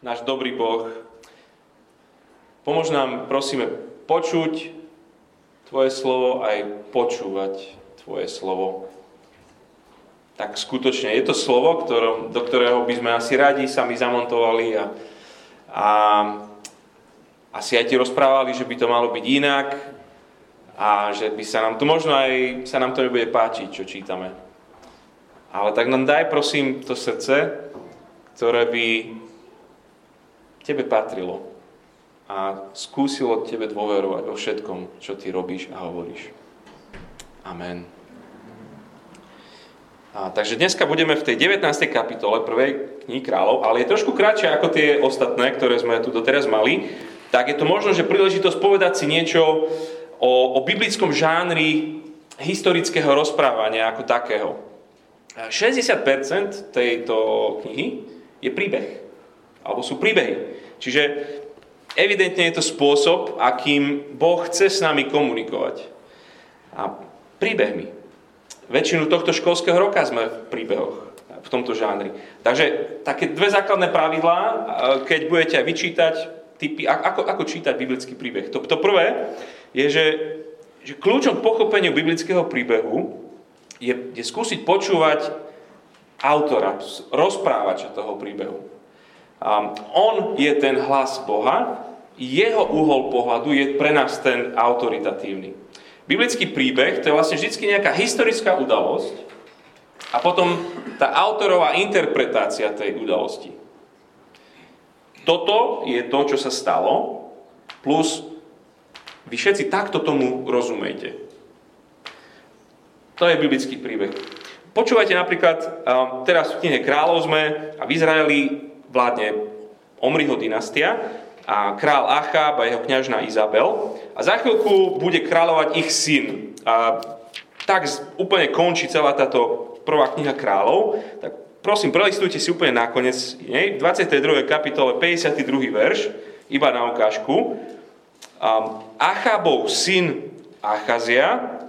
náš dobrý Boh, pomôž nám, prosíme, počuť Tvoje slovo aj počúvať Tvoje slovo. Tak skutočne je to slovo, ktorom, do ktorého by sme asi radi sami zamontovali a, a asi aj ti rozprávali, že by to malo byť inak a že by sa nám to možno aj sa nám to nebude páčiť, čo čítame. Ale tak nám daj prosím to srdce, ktoré by tebe patrilo a skúsilo tebe dôverovať vo všetkom, čo ty robíš a hovoríš. Amen. A, takže dneska budeme v tej 19. kapitole prvej knihy kráľov, ale je trošku kratšie ako tie ostatné, ktoré sme tu doteraz mali. Tak je to možno, že príležitosť povedať si niečo o, o biblickom žánri historického rozprávania ako takého. 60% tejto knihy je príbeh. Alebo sú príbehy. Čiže evidentne je to spôsob, akým Boh chce s nami komunikovať. A príbehmi. Väčšinu tohto školského roka sme v príbehoch, v tomto žánri. Takže také dve základné pravidlá, keď budete aj vyčítať, typy, ako, ako čítať biblický príbeh. To, to prvé je, že, že kľúčom k pochopeniu biblického príbehu je, je skúsiť počúvať autora, rozprávača toho príbehu. Um, on je ten hlas Boha, jeho uhol pohľadu je pre nás ten autoritatívny. Biblický príbeh to je vlastne vždy nejaká historická udalosť a potom tá autorová interpretácia tej udalosti. Toto je to, čo sa stalo, plus vy všetci takto tomu rozumejte. To je biblický príbeh. Počúvajte napríklad, teraz v knihe Kráľov sme a v Izraeli vládne Omriho dynastia a král Achab a jeho kňažná Izabel. A za chvíľku bude kráľovať ich syn. A tak úplne končí celá táto prvá kniha kráľov. Tak prosím, prelistujte si úplne nakoniec, v 22. kapitole 52. verš, iba na ukážku. Achabov syn Achazia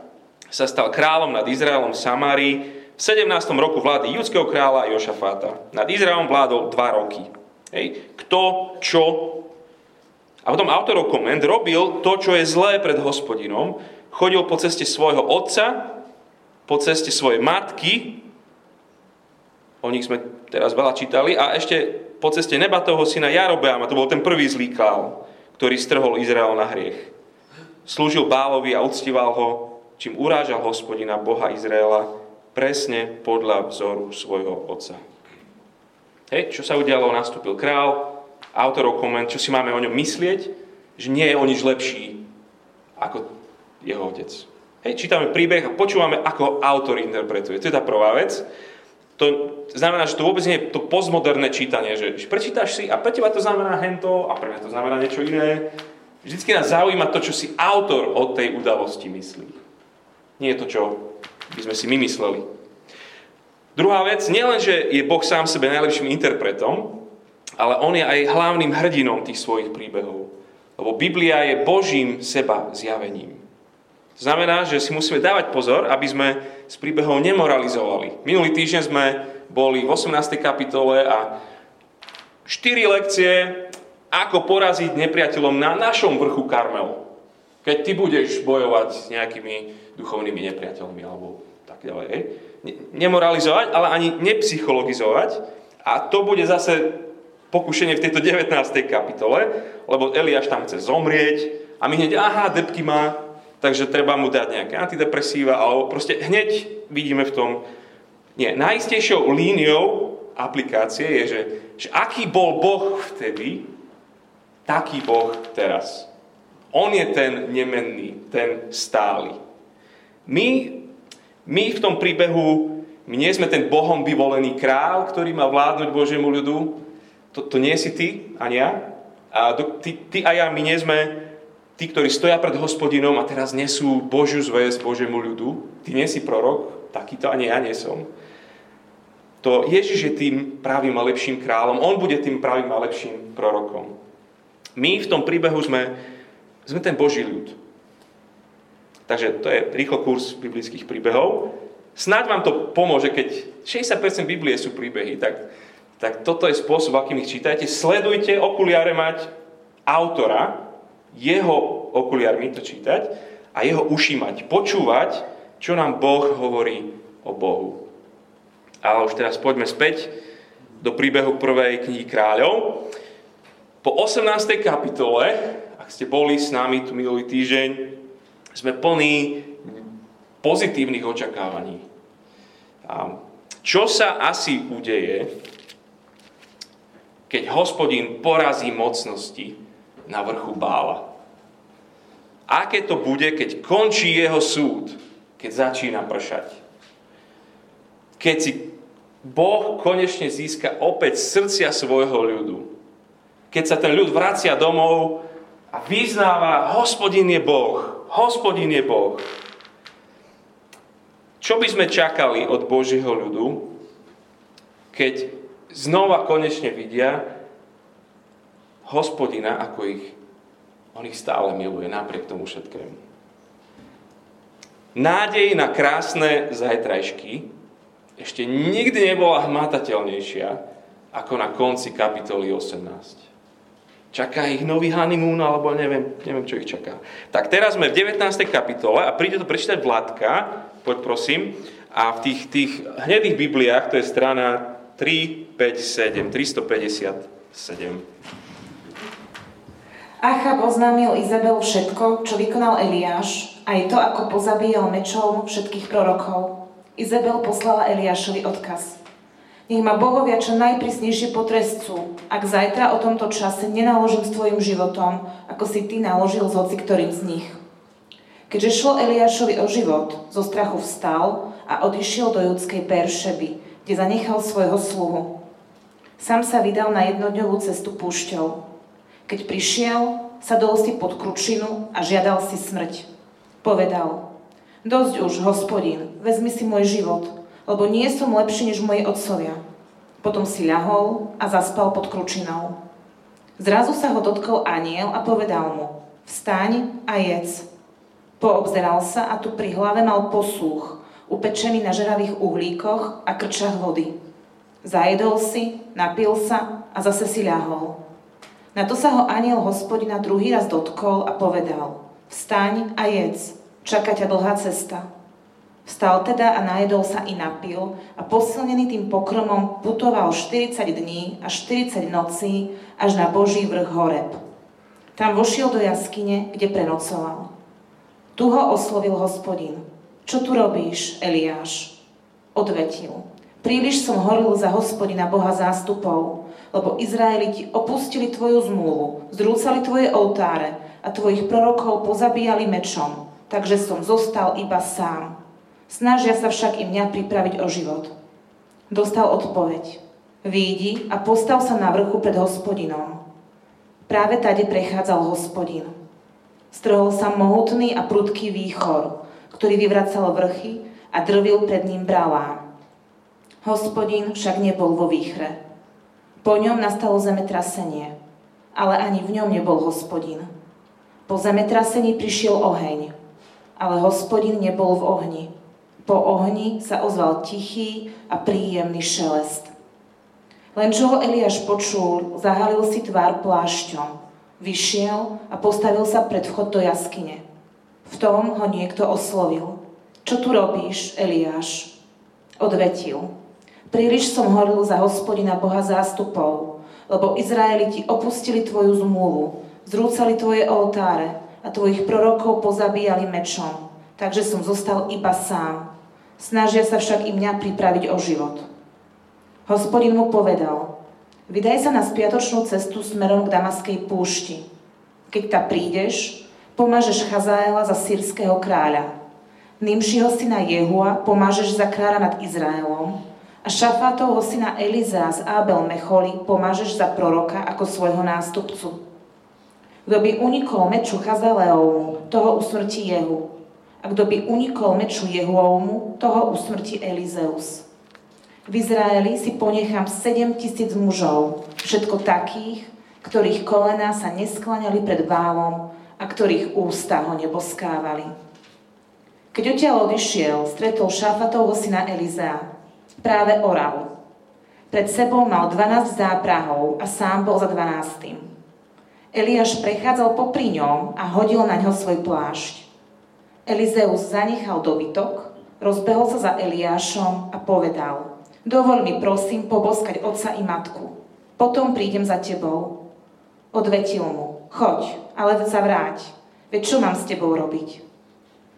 sa stal kráľom nad Izraelom v Samárii v 17. roku vlády judského kráľa Jošafáta. Nad Izraelom vládol dva roky. Hej. Kto, čo. A potom autorov koment robil to, čo je zlé pred hospodinom. Chodil po ceste svojho otca, po ceste svojej matky, o nich sme teraz veľa čítali, a ešte po ceste Nebatovho syna Jarobeama, to bol ten prvý zlý král, ktorý strhol Izrael na hriech. Slúžil Bálovi a uctíval ho, čím urážal hospodina Boha Izraela presne podľa vzoru svojho otca. Hej, čo sa udialo? Nastúpil král, autorov koment, čo si máme o ňom myslieť, že nie je o nič lepší ako jeho otec. Hej, čítame príbeh a počúvame, ako autor interpretuje. To je tá prvá vec. To znamená, že to vôbec nie je to postmoderné čítanie, že prečítaš si a pre teba to znamená hento a pre mňa to znamená niečo iné. Vždycky nás zaujíma to, čo si autor o tej udalosti myslí. Nie je to, čo by sme si my mysleli. Druhá vec, nielen, že je Boh sám sebe najlepším interpretom, ale on je aj hlavným hrdinom tých svojich príbehov. Lebo Biblia je Božím seba zjavením. To znamená, že si musíme dávať pozor, aby sme s príbehov nemoralizovali. Minulý týždeň sme boli v 18. kapitole a 4 lekcie, ako poraziť nepriateľom na našom vrchu Karmel. Keď ty budeš bojovať s nejakými duchovnými nepriateľmi alebo tak ďalej. Nemoralizovať, ale ani nepsychologizovať. A to bude zase pokušenie v tejto 19. kapitole, lebo Eliáš tam chce zomrieť a my hneď, aha, depky má, takže treba mu dať nejaké antidepresíva, alebo proste hneď vidíme v tom, nie, najistejšou líniou aplikácie je, že, že aký bol Boh vtedy, taký Boh teraz. On je ten nemenný, ten stály. My, my v tom príbehu, my nie sme ten Bohom vyvolený král, ktorý má vládnuť Božiemu ľudu. To, to nie si ty, ani ja. A do, ty, ty a ja, my nie sme tí, ktorí stoja pred hospodinom a teraz nesú Božiu zväz Božiemu ľudu. Ty nie si prorok, takýto ani ja nie som. To Ježiš je tým pravým a lepším kráľom. On bude tým pravým a lepším prorokom. My v tom príbehu sme sme ten Boží ľud. Takže to je rýchlo kurz biblických príbehov. Snáď vám to pomôže, keď 60% Biblie sú príbehy, tak, tak toto je spôsob, akým ich čítajte. Sledujte okuliare mať autora, jeho okuliarmi to čítať a jeho uši mať, počúvať, čo nám Boh hovorí o Bohu. Ale už teraz poďme späť do príbehu prvej knihy kráľov. Po 18. kapitole, ste boli s nami tu minulý týždeň, sme plní pozitívnych očakávaní. A čo sa asi udeje, keď hospodín porazí mocnosti na vrchu bála. Aké to bude, keď končí jeho súd, keď začína pršať. Keď si Boh konečne získa opäť srdcia svojho ľudu. Keď sa ten ľud vracia domov a vyznáva, hospodin je Boh, hospodin je Boh. Čo by sme čakali od Božieho ľudu, keď znova konečne vidia hospodina, ako ich, on ich stále miluje, napriek tomu všetkému. Nádej na krásne zajtrajšky ešte nikdy nebola hmatateľnejšia ako na konci kapitoly 18. Čaká ich nový honeymoon, alebo neviem, neviem, čo ich čaká. Tak teraz sme v 19. kapitole a príde to prečítať Vladka, poď prosím, a v tých, tých hnedých Bibliách, to je strana 3, 5, 7, 357. Achab oznámil Izabel všetko, čo vykonal Eliáš, aj to, ako pozabíjal mečom všetkých prorokov. Izabel poslala Eliášovi odkaz. Nech ma bohovia čo najprísnejšie potrestcú, ak zajtra o tomto čase nenaložím s tvojim životom, ako si ty naložil s hoci ktorým z nich. Keďže šlo Eliášovi o život, zo strachu vstal a odišiel do judskej Peršeby, kde zanechal svojho sluhu. Sam sa vydal na jednodňovú cestu púšťou. Keď prišiel, sadol si pod kručinu a žiadal si smrť. Povedal, dosť už, hospodin, vezmi si môj život, lebo nie som lepší než moji otcovia. Potom si ľahol a zaspal pod kručinou. Zrazu sa ho dotkol aniel a povedal mu, vstaň a jedz. Poobzeral sa a tu pri hlave mal posúch, upečený na žeravých uhlíkoch a krčach vody. Zajedol si, napil sa a zase si ľahol. Na to sa ho aniel hospodina druhý raz dotkol a povedal, vstaň a jedz, čaká ťa dlhá cesta. Vstal teda a najedol sa i napil a posilnený tým pokromom putoval 40 dní a 40 nocí až na Boží vrch Horeb. Tam vošiel do jaskyne, kde prenocoval. Tu ho oslovil hospodin. Čo tu robíš, Eliáš? Odvetil. Príliš som horil za hospodina Boha zástupov, lebo Izraeliti opustili tvoju zmluvu, zrúcali tvoje oltáre a tvojich prorokov pozabíjali mečom, takže som zostal iba sám. Snažia sa však i mňa pripraviť o život. Dostal odpoveď. Výjdi a postav sa na vrchu pred hospodinom. Práve tade prechádzal hospodin. Strhol sa mohutný a prudký výchor, ktorý vyvracal vrchy a drvil pred ním bralá. Hospodin však nebol vo výchre. Po ňom nastalo zemetrasenie, ale ani v ňom nebol hospodin. Po zemetrasení prišiel oheň, ale hospodin nebol v ohni. Po ohni sa ozval tichý a príjemný šelest. Len čo ho Eliáš počul, zahalil si tvár plášťom, vyšiel a postavil sa pred vchod do jaskyne. V tom ho niekto oslovil. Čo tu robíš, Eliáš? Odvetil. Príliš som horil za hospodina Boha zástupov, lebo Izraeliti opustili tvoju zmluvu, zrúcali tvoje oltáre a tvojich prorokov pozabíjali mečom, takže som zostal iba sám. Snažia sa však i mňa pripraviť o život. Hospodin mu povedal, vydaj sa na spiatočnú cestu smerom k Damaskej púšti. Keď ta prídeš, pomážeš Chazaela za sírskeho kráľa. Nimšiho syna Jehua pomážeš za kráľa nad Izraelom a Šafátovho syna Eliza z Abel Mecholi pomážeš za proroka ako svojho nástupcu. Kto by unikol meču Chazaleovmu, toho usmrti Jehu. A kto by unikol meču Jehuovmu, toho usmrti Elizeus. V Izraeli si ponechám 7 tisíc mužov, všetko takých, ktorých kolená sa nesklaňali pred Bálom a ktorých ústa ho neboskávali. Keď odtiaľ odišiel, stretol Šafatovho syna Elizea. Práve oral. Pred sebou mal 12 záprahov a sám bol za 12. Eliáš prechádzal popri ňom a hodil na ňo svoj plášť. Elizeus zanechal dobytok, rozbehol sa za Eliášom a povedal Dovol mi prosím poboskať otca i matku. Potom prídem za tebou. Odvetil mu, choď, ale sa vráť. Veď čo mám s tebou robiť?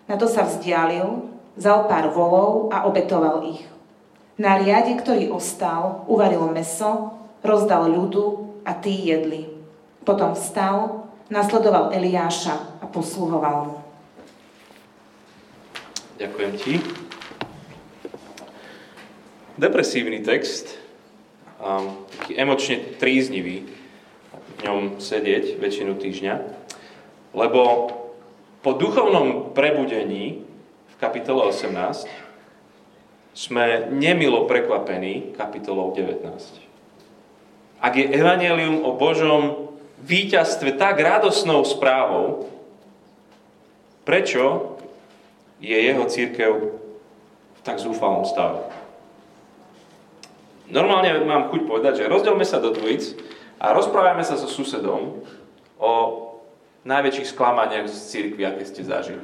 Na to sa vzdialil, vzal pár volov a obetoval ich. Na riade, ktorý ostal, uvaril meso, rozdal ľudu a tí jedli. Potom vstal, nasledoval Eliáša a posluhoval mu. Ďakujem ti. Depresívny text, um, taký emočne tríznivý, v ňom sedieť väčšinu týždňa, lebo po duchovnom prebudení v kapitole 18 sme nemilo prekvapení kapitolou 19. Ak je evanelium o Božom víťazstve tak radosnou správou, prečo je jeho církev v tak zúfalom stave? Normálne mám chuť povedať, že rozdielme sa do dvojic a rozprávame sa so susedom o najväčších sklamaniach z církvy, aké ste zažili.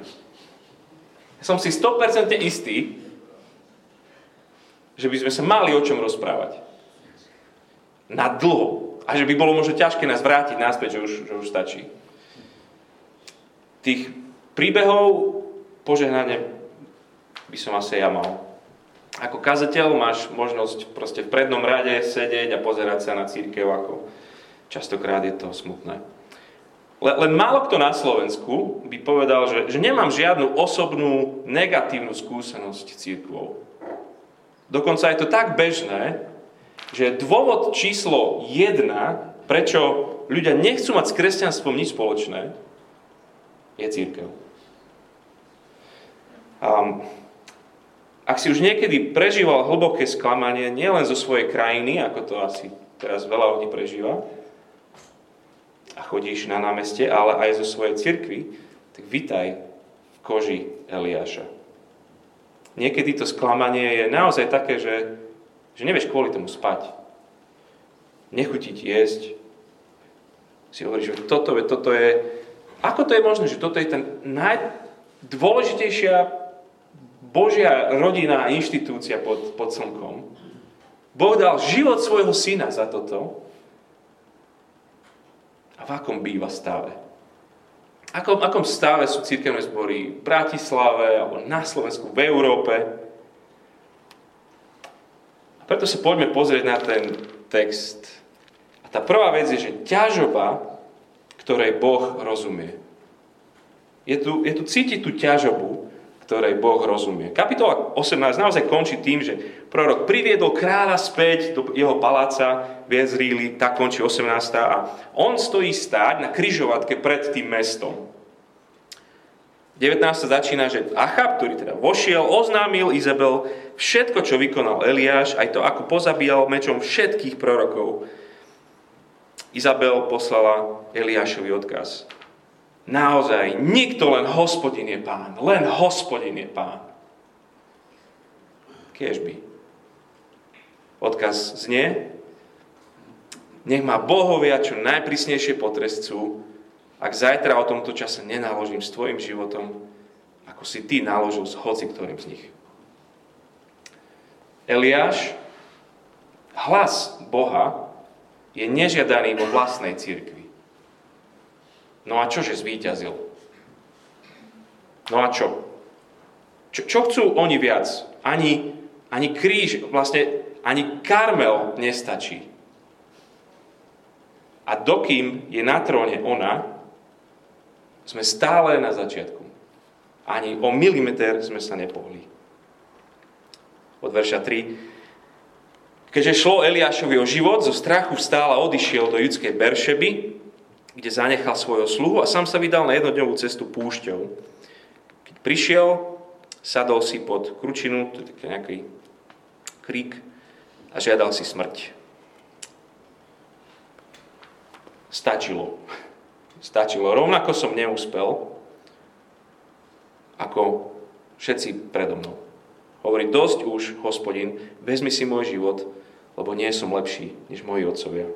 Som si 100% istý, že by sme sa mali o čom rozprávať. Na dlho. A že by bolo možno ťažké nás vrátiť náspäť, že už, že už stačí. Tých príbehov požehnanie by som asi ja mal. Ako kazateľ máš možnosť proste v prednom rade sedieť a pozerať sa na církev, ako častokrát je to smutné. Len, len málo kto na Slovensku by povedal, že, že nemám žiadnu osobnú negatívnu skúsenosť s církvou. Dokonca je to tak bežné, že dôvod číslo jedna, prečo ľudia nechcú mať s kresťanstvom nič spoločné, je církev. Um, ak si už niekedy prežíval hlboké sklamanie, nielen zo svojej krajiny, ako to asi teraz veľa ľudí prežíva, a chodíš na námestie, ale aj zo svojej cirkvi, tak vitaj v koži Eliáša. Niekedy to sklamanie je naozaj také, že, že nevieš kvôli tomu spať. Nechutiť jesť. Si hovoríš, že toto je, toto je... Ako to je možné, že toto je ten najdôležitejšia Božia rodina inštitúcia pod, pod slnkom? Boh dal život svojho syna za toto. A v akom býva stave? akom, akom stave sú církevné zbory v Bratislave alebo na Slovensku, v Európe. A preto sa poďme pozrieť na ten text. A tá prvá vec je, že ťažoba, ktorej Boh rozumie. Je tu, je tu cítiť tú ťažobu, ktorej Boh rozumie. Kapitola 18 naozaj končí tým, že prorok priviedol kráľa späť do jeho paláca v Jezríli, tak končí 18. A on stojí stáť na kryžovatke pred tým mestom. 19. začína, že Achab, ktorý teda vošiel, oznámil Izabel všetko, čo vykonal Eliáš, aj to, ako pozabíjal mečom všetkých prorokov. Izabel poslala Eliášovi odkaz. Naozaj, nikto len hospodin je pán. Len hospodin je pán. by. Odkaz znie, nech ma bohovia čo najprísnejšie potrestcú, ak zajtra o tomto čase nenaložím s tvojim životom, ako si ty naložil s hoci ktorým z nich. Eliáš, hlas Boha je nežiadaný vo vlastnej cirkvi. No a čože zvíťazil? No a čo? Čo, čo chcú oni viac? Ani, ani kríž, vlastne ani karmel nestačí. A dokým je na tróne ona, sme stále na začiatku. Ani o milimeter sme sa nepohli. Od verša 3. Keďže šlo Eliášovi o život, zo strachu vstála a odišiel do judskej Beršeby, kde zanechal svojho sluhu a sám sa vydal na jednodňovú cestu púšťou. Keď prišiel, sadol si pod kručinu, to je taký nejaký krík, a žiadal si smrť. Stačilo. Stačilo. Rovnako som neúspel, ako všetci predo mnou. Hovorí, dosť už, hospodin, vezmi si môj život, lebo nie som lepší než moji otcovia.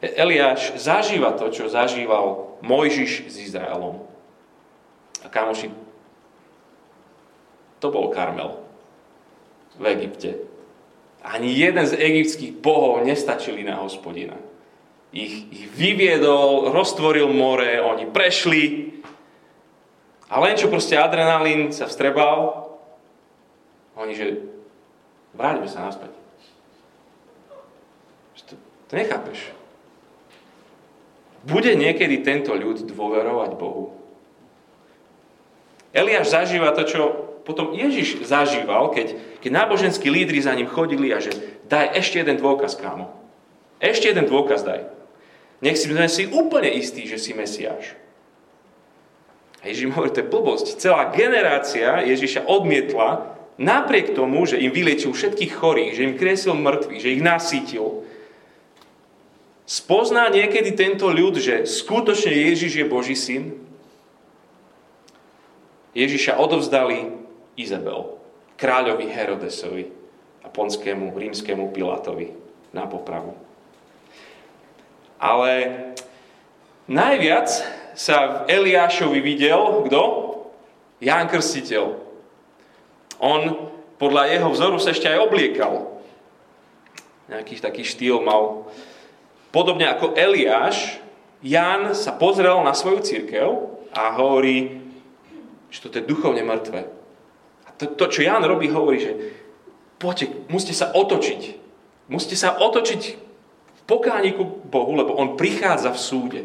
Eliáš zažíva to, čo zažíval Mojžiš s Izraelom. A kamoši, to bol Karmel v Egypte. Ani jeden z egyptských bohov nestačili na hospodina. Ich, ich vyviedol, roztvoril more, oni prešli. A len čo proste adrenalín sa vstrebal, oni, že vráťme sa naspäť. To, to nechápeš. Bude niekedy tento ľud dôverovať Bohu? Eliáš zažíva to, čo potom Ježiš zažíval, keď, keď náboženskí lídry za ním chodili a že daj ešte jeden dôkaz, kámo. Ešte jeden dôkaz daj. Nech si sme si úplne istí, že si Mesiáš. A Ježiš hovorí, to je blbosť. Celá generácia Ježiša odmietla, napriek tomu, že im vyliečil všetkých chorých, že im kresil mŕtvych, že ich nasítil. Spozná niekedy tento ľud, že skutočne Ježiš je Boží syn? Ježiša odovzdali Izabel, kráľovi Herodesovi a ponskému rímskému Pilátovi na popravu. Ale najviac sa v Eliášovi videl kto? Ján Krstiteľ. On podľa jeho vzoru sa ešte aj obliekal. Nejaký taký štýl mal. Podobne ako Eliáš, Ján sa pozrel na svoju církev a hovorí, že to je duchovne mŕtve. A to, to, čo Ján robí, hovorí, že poďte, musíte sa otočiť. Musíte sa otočiť v pokániku k Bohu, lebo On prichádza v súde.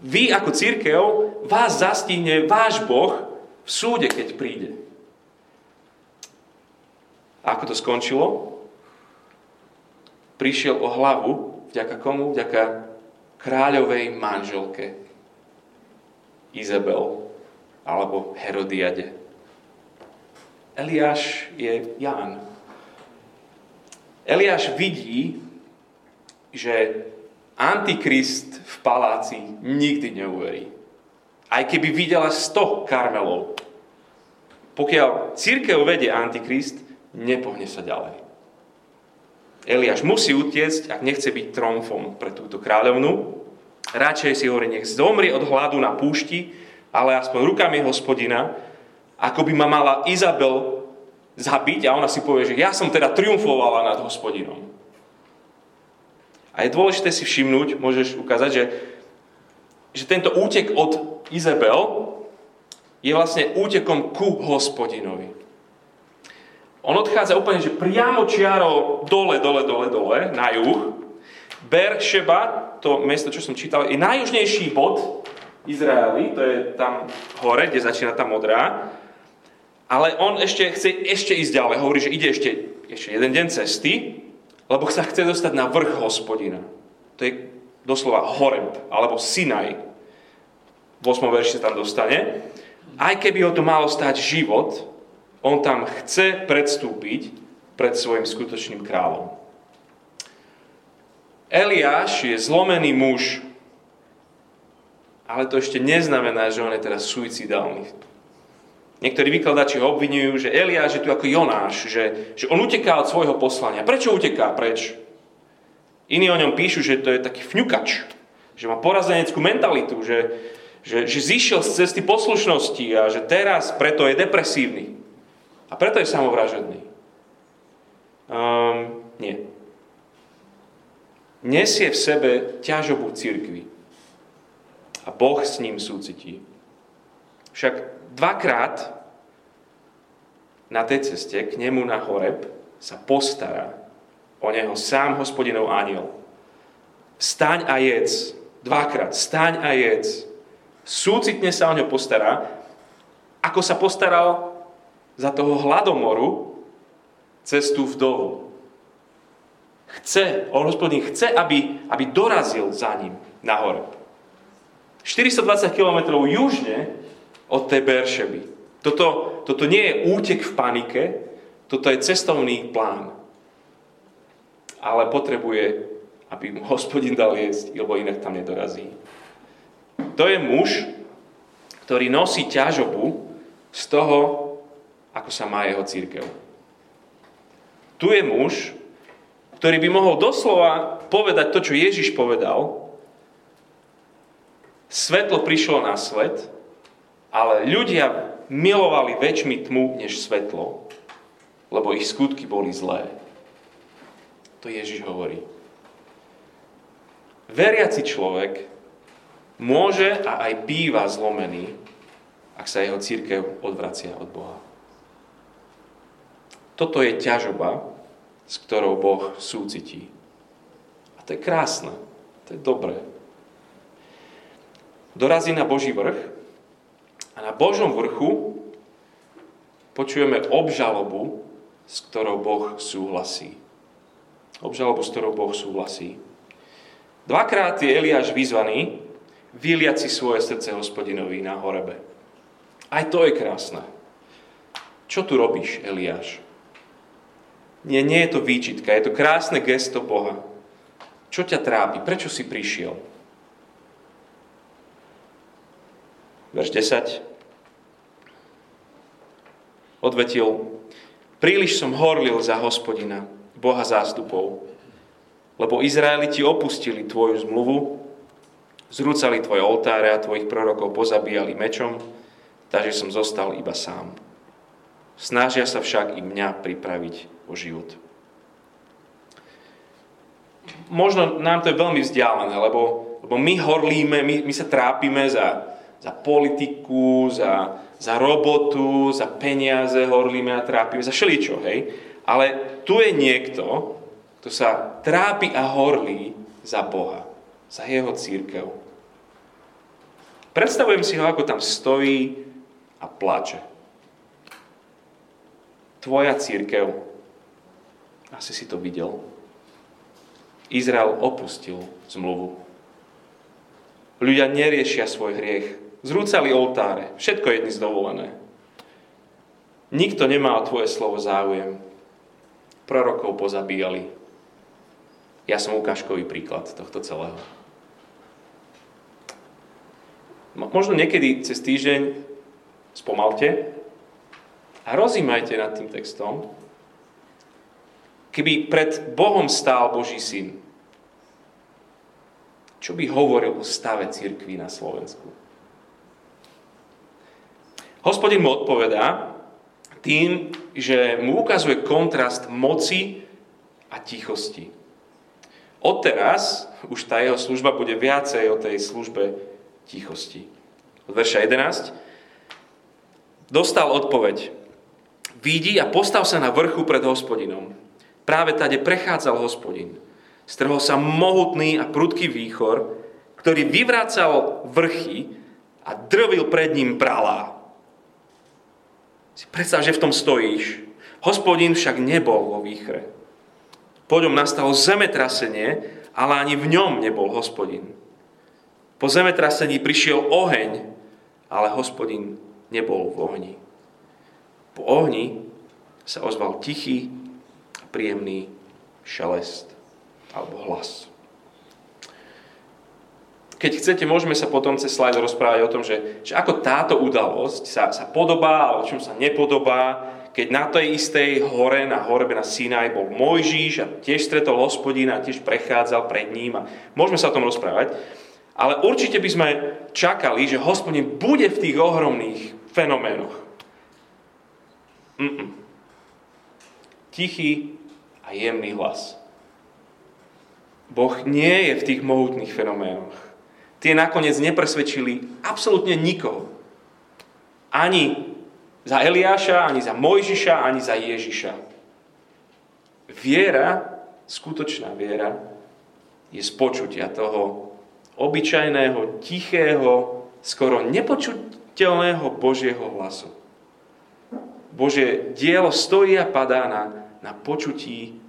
Vy ako církev, vás zastihne váš Boh v súde, keď príde. A ako to skončilo? Prišiel o hlavu, vďaka komu? Vďaka kráľovej manželke Izabel alebo Herodiade. Eliáš je Ján. Eliáš vidí, že Antikrist v paláci nikdy neuverí. Aj keby videla 100 karmelov. Pokiaľ církev vedie Antikrist, nepohne sa ďalej. Eliáš musí utiecť, ak nechce byť tromfom pre túto kráľovnu. Radšej si hovorí, nech zomrie od hladu na púšti, ale aspoň rukami hospodina, ako by ma mala Izabel zabiť a ona si povie, že ja som teda triumfovala nad hospodinom. A je dôležité si všimnúť, môžeš ukázať, že, že tento útek od Izabel je vlastne útekom ku hospodinovi. On odchádza úplne, že priamo čiaro dole, dole, dole, dole, na juh. Beršeba, to miesto, čo som čítal, je najjužnejší bod Izraeli, to je tam hore, kde začína tá modrá. Ale on ešte chce ešte ísť ďalej. Hovorí, že ide ešte, ešte jeden deň cesty, lebo sa chce dostať na vrch hospodina. To je doslova Horeb, alebo Sinaj. V 8. verši sa tam dostane. Aj keby ho to malo stať život, on tam chce predstúpiť pred svojim skutočným kráľom. Eliáš je zlomený muž, ale to ešte neznamená, že on je teraz suicidálny. Niektorí vykladači ho obvinujú, že Eliáš je tu ako Jonáš, že, že on uteká od svojho poslania. Prečo uteká? Preč? Iní o ňom píšu, že to je taký fňukač, že má porazeneckú mentalitu, že, že, že zišiel z cesty poslušnosti a že teraz preto je depresívny. A preto je samovražedný. Um, nie. Nesie v sebe ťažobu církvy a Boh s ním súcití. Však dvakrát na tej ceste k nemu na Horeb sa postará o neho sám hospodinov aniel. Staň a jedz. Dvakrát. Staň a jedz. Súcitne sa o ňo postará, ako sa postaral za toho hladomoru cestu vdovu. Chce, on hospodin chce, aby, aby dorazil za ním na Horeb. 420 km južne od tej Beršeby. Toto, toto nie je útek v panike, toto je cestovný plán. Ale potrebuje, aby mu hospodin dal jesť, lebo inak tam nedorazí. To je muž, ktorý nosí ťažobu z toho, ako sa má jeho církev. Tu je muž, ktorý by mohol doslova povedať to, čo Ježiš povedal. Svetlo prišlo na svet, ale ľudia milovali väčšmi tmu než svetlo, lebo ich skutky boli zlé. To Ježiš hovorí. Veriaci človek môže a aj býva zlomený, ak sa jeho církev odvracia od Boha. Toto je ťažoba, s ktorou Boh súcití. A to je krásne, to je dobré. Dorazí na Boží vrch a na Božom vrchu počujeme obžalobu, s ktorou Boh súhlasí. Obžalobu, s ktorou Boh súhlasí. Dvakrát je Eliáš vyzvaný vyliať si svoje srdce hospodinovi na horebe. Aj to je krásne. Čo tu robíš, Eliáš? Nie, nie je to výčitka, je to krásne gesto Boha. Čo ťa trápi? Prečo si prišiel? Verš 10. Odvetil, príliš som horlil za hospodina, Boha zástupov, lebo Izraeliti opustili tvoju zmluvu, zrúcali tvoje oltáre a tvojich prorokov pozabíjali mečom, takže som zostal iba sám. Snažia sa však i mňa pripraviť o život. Možno nám to je veľmi vzdialené, lebo, lebo my horlíme, my, my sa trápime za, za politiku, za, za robotu, za peniaze horlíme a trápime, za všeličo, hej? Ale tu je niekto, kto sa trápi a horlí za Boha, za jeho církev. Predstavujem si ho, ako tam stojí a plače tvoja církev, asi si to videl, Izrael opustil zmluvu. Ľudia neriešia svoj hriech. Zrúcali oltáre. Všetko je dnes dovolené. Nikto nemá o tvoje slovo záujem. Prorokov pozabíjali. Ja som ukážkový príklad tohto celého. Možno niekedy cez týždeň spomalte a rozímajte nad tým textom. Keby pred Bohom stál Boží syn, čo by hovoril o stave církvy na Slovensku? Hospodin mu odpovedá tým, že mu ukazuje kontrast moci a tichosti. Odteraz už tá jeho služba bude viacej o tej službe tichosti. Od verša 11 dostal odpoveď. Vidí a postav sa na vrchu pred hospodinom. Práve tade prechádzal hospodin. Strhol sa mohutný a prudký výchor, ktorý vyvracal vrchy a drvil pred ním pralá. Si predstav, že v tom stojíš. Hospodin však nebol vo výchre. Po ňom nastalo zemetrasenie, ale ani v ňom nebol hospodin. Po zemetrasení prišiel oheň, ale hospodin nebol v ohni. Po ohni sa ozval tichý príjemný šelest alebo hlas. Keď chcete, môžeme sa potom cez slajd rozprávať o tom, že, že ako táto udalosť sa, sa podobá, alebo čom sa nepodobá, keď na tej istej hore, na horebe na Sinaj bol Mojžíš a tiež stretol hospodina tiež prechádzal pred ním a môžeme sa o tom rozprávať. Ale určite by sme čakali, že hospodin bude v tých ohromných fenoménoch. Mm-mm. Tichý a jemný hlas. Boh nie je v tých mohutných fenoménoch. Tie nakoniec nepresvedčili absolútne nikoho. Ani za Eliáša, ani za Mojžiša, ani za Ježiša. Viera, skutočná viera, je z počutia toho obyčajného, tichého, skoro nepočuteľného Božieho hlasu. Bože dielo stojí a padá na, na počutí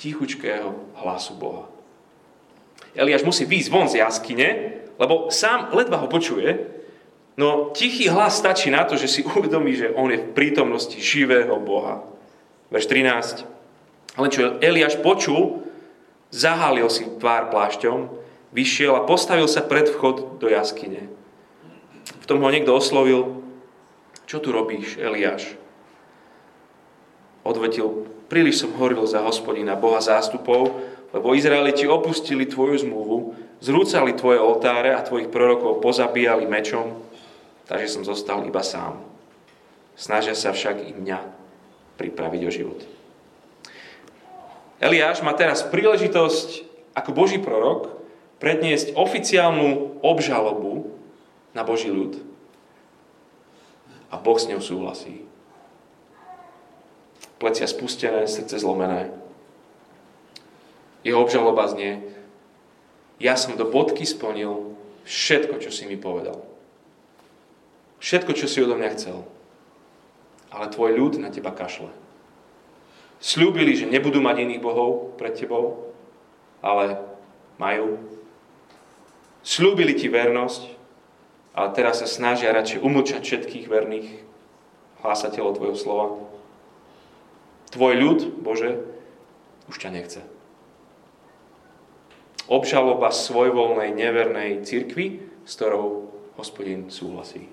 tichučkého hlasu Boha. Eliáš musí výjsť von z jaskyne, lebo sám ledva ho počuje, no tichý hlas stačí na to, že si uvedomí, že on je v prítomnosti živého Boha. Verš 13. Ale čo Eliáš počul, zahalil si tvár plášťom, vyšiel a postavil sa pred vchod do jaskyne. V tom ho niekto oslovil, čo tu robíš, Eliáš? Odvetil, príliš som horil za hospodina, Boha zástupov, lebo Izraeliti opustili tvoju zmluvu, zrúcali tvoje oltáre a tvojich prorokov pozabíjali mečom, takže som zostal iba sám. Snažia sa však i mňa pripraviť o život. Eliáš má teraz príležitosť ako Boží prorok predniesť oficiálnu obžalobu na Boží ľud. A Boh s ňou súhlasí. Plecia spustené, srdce zlomené. Jeho obžaloba znie, ja som do bodky splnil všetko, čo si mi povedal. Všetko, čo si odo mňa chcel. Ale tvoj ľud na teba kašle. Sľúbili, že nebudú mať iných bohov pred tebou, ale majú. Sľúbili ti vernosť, ale teraz sa snažia radšej umlčať všetkých verných hlásateľov Tvojho slova. Tvoj ľud, Bože, už ťa nechce. Obžaloba svojvoľnej, nevernej cirkvi, s ktorou hospodin súhlasí.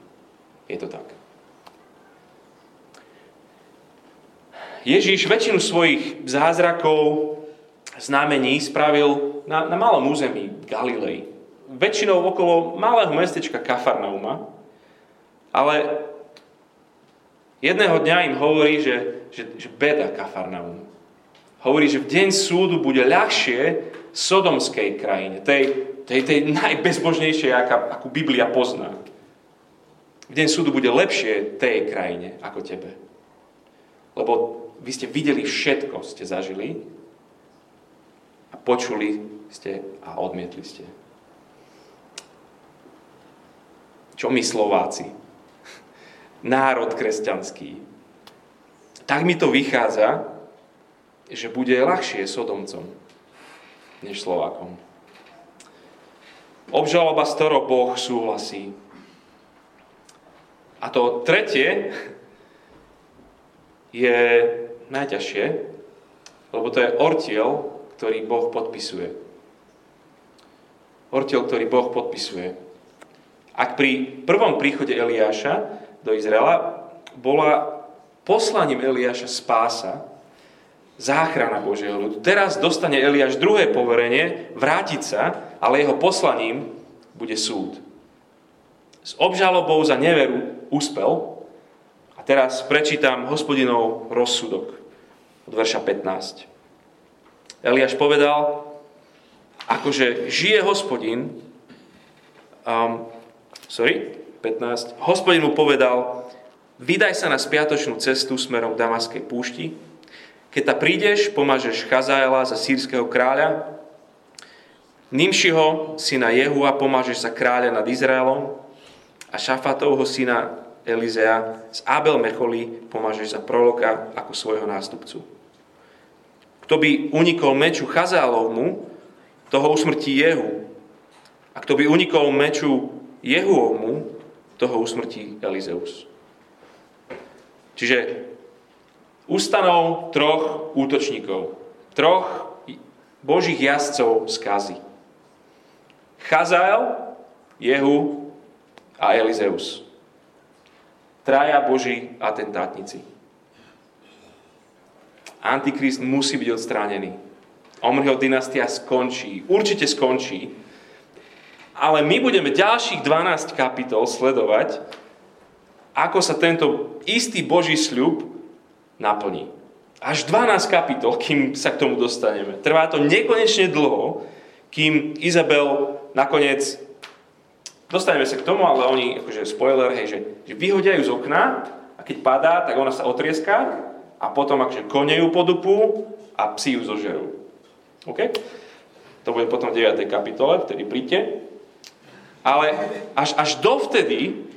Je to tak. Ježíš väčšinu svojich zázrakov, znamení spravil na, na malom území Galilei. Väčšinou okolo malého mestečka Kafarnauma. Ale jedného dňa im hovorí, že, že, že beda Kafarnaum. Hovorí, že v deň súdu bude ľahšie sodomskej krajine, tej, tej, tej najbezbožnejšej, aká, akú Biblia pozná. V deň súdu bude lepšie tej krajine ako tebe. Lebo vy ste videli všetko, ste zažili a počuli ste a odmietli ste. Čo my Slováci? Národ kresťanský. Tak mi to vychádza, že bude ľahšie Sodomcom než Slovákom. Obžaloba, s Boh súhlasí. A to tretie je najťažšie, lebo to je ortiel, ktorý Boh podpisuje. Ortiel, ktorý Boh podpisuje. Ak pri prvom príchode Eliáša do Izraela bola poslaním Eliáša spása, záchrana Božieho ľudu. Teraz dostane Eliáš druhé poverenie vrátiť sa, ale jeho poslaním bude súd. S obžalobou za neveru úspel, teraz prečítam hospodinov rozsudok od verša 15. Eliáš povedal, akože žije hospodin, um, sorry, 15, hospodin mu povedal, vydaj sa na spiatočnú cestu smerom k Damaskej púšti, keď ta prídeš, pomážeš Chazaela za sírskeho kráľa, Nimšiho syna Jehu a pomážeš za kráľa nad Izraelom a Šafatovho syna Elizea, z Abel Mecholi pomážeš za proroka ako svojho nástupcu. Kto by unikol meču Chazálovmu, toho usmrtí Jehu. A kto by unikol meču Jehuovmu, toho usmrtí Elizeus. Čiže ustanov troch útočníkov, troch božích jazdcov skazy. Chazael, Jehu a Elizeus traja boží atentátnici. Antikrist musí byť odstránený. Omrho dynastia skončí. Určite skončí. Ale my budeme ďalších 12 kapitol sledovať, ako sa tento istý Boží sľub naplní. Až 12 kapitol, kým sa k tomu dostaneme. Trvá to nekonečne dlho, kým Izabel nakoniec Dostaneme sa k tomu, ale oni, akože spoiler, hej, že, že vyhodia z okna a keď padá, tak ona sa otrieská a potom akože kone ju podupu a psi ju zožerú. OK? To bude potom v 9. kapitole, vtedy príďte. Ale až, až dovtedy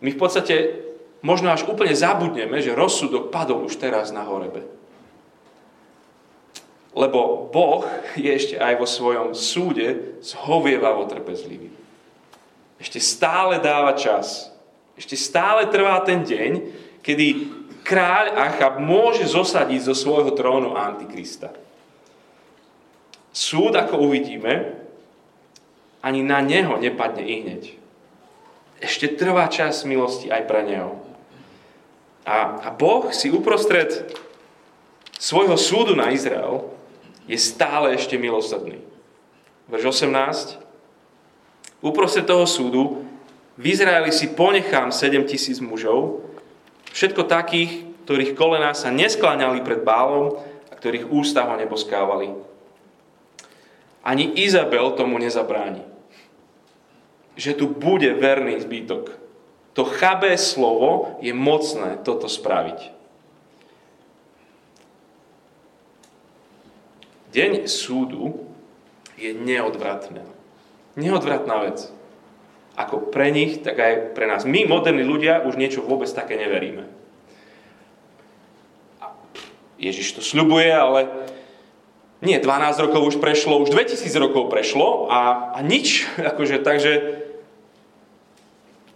my v podstate možno až úplne zabudneme, že rozsudok padol už teraz na horebe. Lebo Boh je ešte aj vo svojom súde zhovievavo trpezlivý. Ešte stále dáva čas. Ešte stále trvá ten deň, kedy kráľ Achab môže zosadiť zo svojho trónu Antikrista. Súd, ako uvidíme, ani na neho nepadne i hneď. Ešte trvá čas milosti aj pre neho. A, a Boh si uprostred svojho súdu na Izrael je stále ešte milosrdný. Verš 18. Uprostred toho súdu v Izraeli si ponechám 7 tisíc mužov, všetko takých, ktorých kolená sa neskláňali pred bálom a ktorých ústa ho neboskávali. Ani Izabel tomu nezabráni. Že tu bude verný zbytok. To chabé slovo je mocné toto spraviť. Deň súdu je neodvratná. Neodvratná vec. Ako pre nich, tak aj pre nás. My, moderní ľudia, už niečo vôbec také neveríme. Ježiš to sľubuje, ale nie, 12 rokov už prešlo, už 2000 rokov prešlo a, a nič. Akože, takže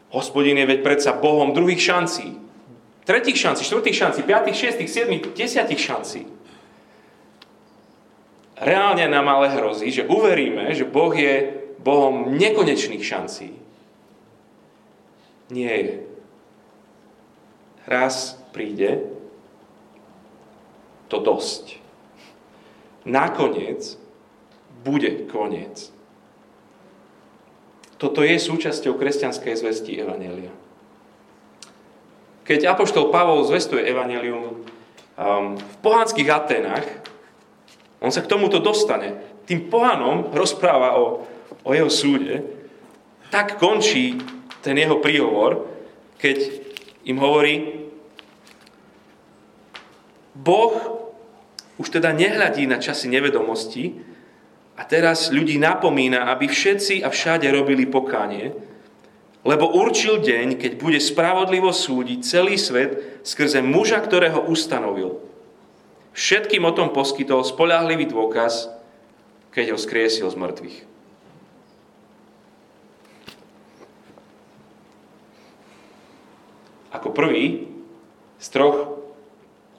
hospodin je veď predsa Bohom druhých šancí. Tretích šancí, štvrtých šancí, piatých, šiestých, siedmých, desiatých šancí. Reálne nám ale hrozí, že uveríme, že Boh je Bohom nekonečných šancí. Nie je. Raz príde to dosť nakoniec bude koniec. Toto je súčasťou kresťanskej zvesti Evanelia. Keď Apoštol Pavol zvestuje Evangelium um, v pohanských Atenách, on sa k tomuto dostane. Tým pohanom rozpráva o, o jeho súde. Tak končí ten jeho príhovor, keď im hovorí, Boh už teda nehľadí na časy nevedomosti a teraz ľudí napomína, aby všetci a všade robili pokánie, lebo určil deň, keď bude spravodlivo súdiť celý svet skrze muža, ktorého ustanovil. Všetkým o tom poskytol spolahlivý dôkaz, keď ho skriesil z mŕtvych. Ako prvý z troch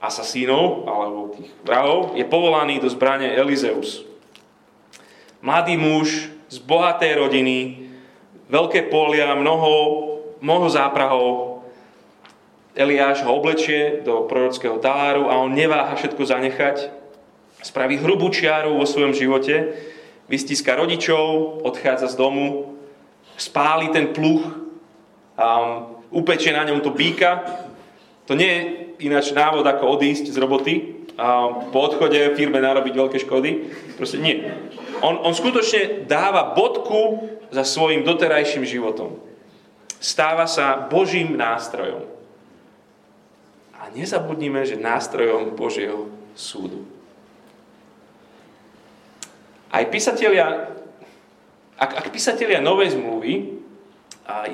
asasínov alebo tých vrahov je povolaný do zbrane Elizeus. Mladý muž z bohatej rodiny, veľké polia, mnoho, mnoho záprahov. Eliáš ho oblečie do prorockého taláru a on neváha všetko zanechať. Spraví hrubú čiaru vo svojom živote, vystíska rodičov, odchádza z domu, spáli ten pluch, a upečie na ňom to býka. To nie ináč návod, ako odísť z roboty a po odchode firme narobiť veľké škody. Proste nie. On, on skutočne dáva bodku za svojim doterajším životom. Stáva sa Božím nástrojom. A nezabudnime, že nástrojom Božieho súdu. Aj písatelia, ak, ak písatelia Novej zmluvy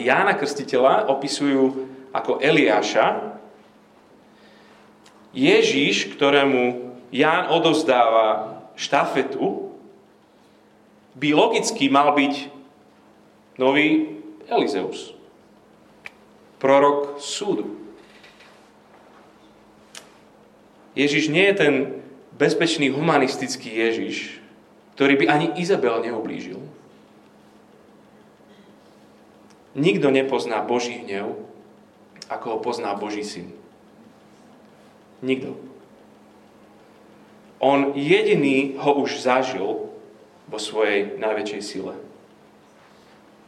Jána Krstiteľa opisujú ako Eliáša, Ježíš, ktorému Ján odovzdáva štafetu, by logicky mal byť nový Elizeus. Prorok súdu. Ježiš nie je ten bezpečný humanistický Ježiš, ktorý by ani Izabel neublížil. Nikto nepozná Boží hnev, ako ho pozná Boží syn. Nikto. On jediný ho už zažil vo svojej najväčšej sile.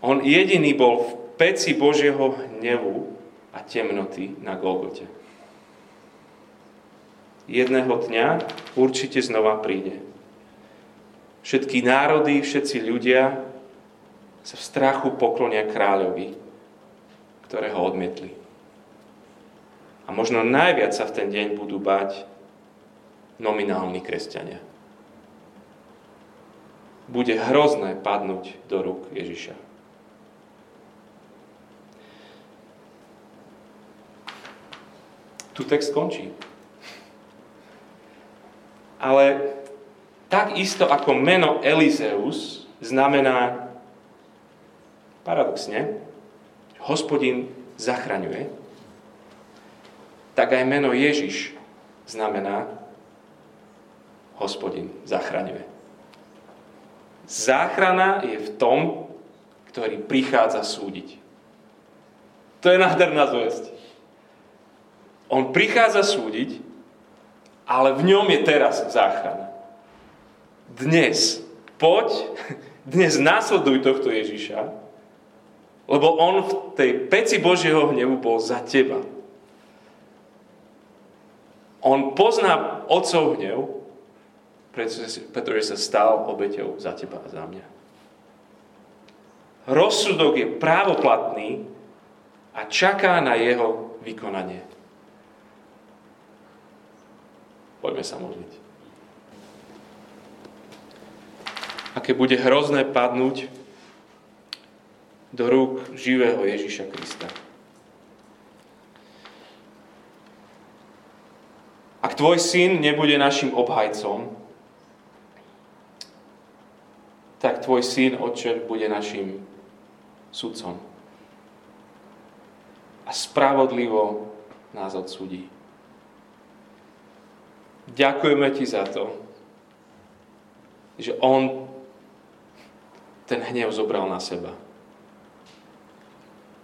On jediný bol v peci Božieho hnevu a temnoty na Golgote. Jedného dňa určite znova príde. Všetky národy, všetci ľudia sa v strachu poklonia kráľovi, ktorého odmietli. A možno najviac sa v ten deň budú bať nominálni kresťania. Bude hrozné padnúť do rúk Ježiša. Tu text končí. Ale takisto ako meno Elizeus znamená paradoxne, hospodin zachraňuje, tak aj meno Ježiš znamená hospodin zachraňuje. Záchrana je v tom, ktorý prichádza súdiť. To je nádherná zväzť. On prichádza súdiť, ale v ňom je teraz záchrana. Dnes, poď, dnes následuj tohto Ježiša, lebo on v tej peci Božieho hnevu bol za teba. On pozná otcov hnev, pretože, sa stal obeťou za teba a za mňa. Rozsudok je právoplatný a čaká na jeho vykonanie. Poďme sa modliť. Aké bude hrozné padnúť do rúk živého Ježiša Krista. Tvoj syn nebude našim obhajcom, tak tvoj syn, Otče, bude našim sudcom. A spravodlivo nás odsúdi. Ďakujeme ti za to, že on ten hnev zobral na seba.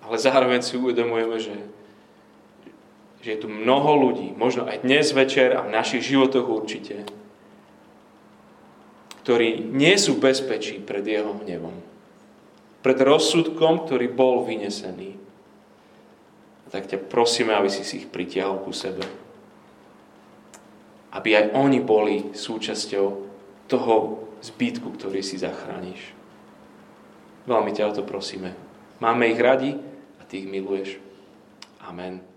Ale zároveň si uvedomujeme, že, že je tu mnoho ľudí, možno aj dnes večer a v našich životoch určite, ktorí nie sú bezpečí pred jeho hnevom. Pred rozsudkom, ktorý bol vynesený. A tak ťa prosíme, aby si si ich pritiahol ku sebe. Aby aj oni boli súčasťou toho zbytku, ktorý si zachrániš. Veľmi ťa o to prosíme. Máme ich radi a ty ich miluješ. Amen.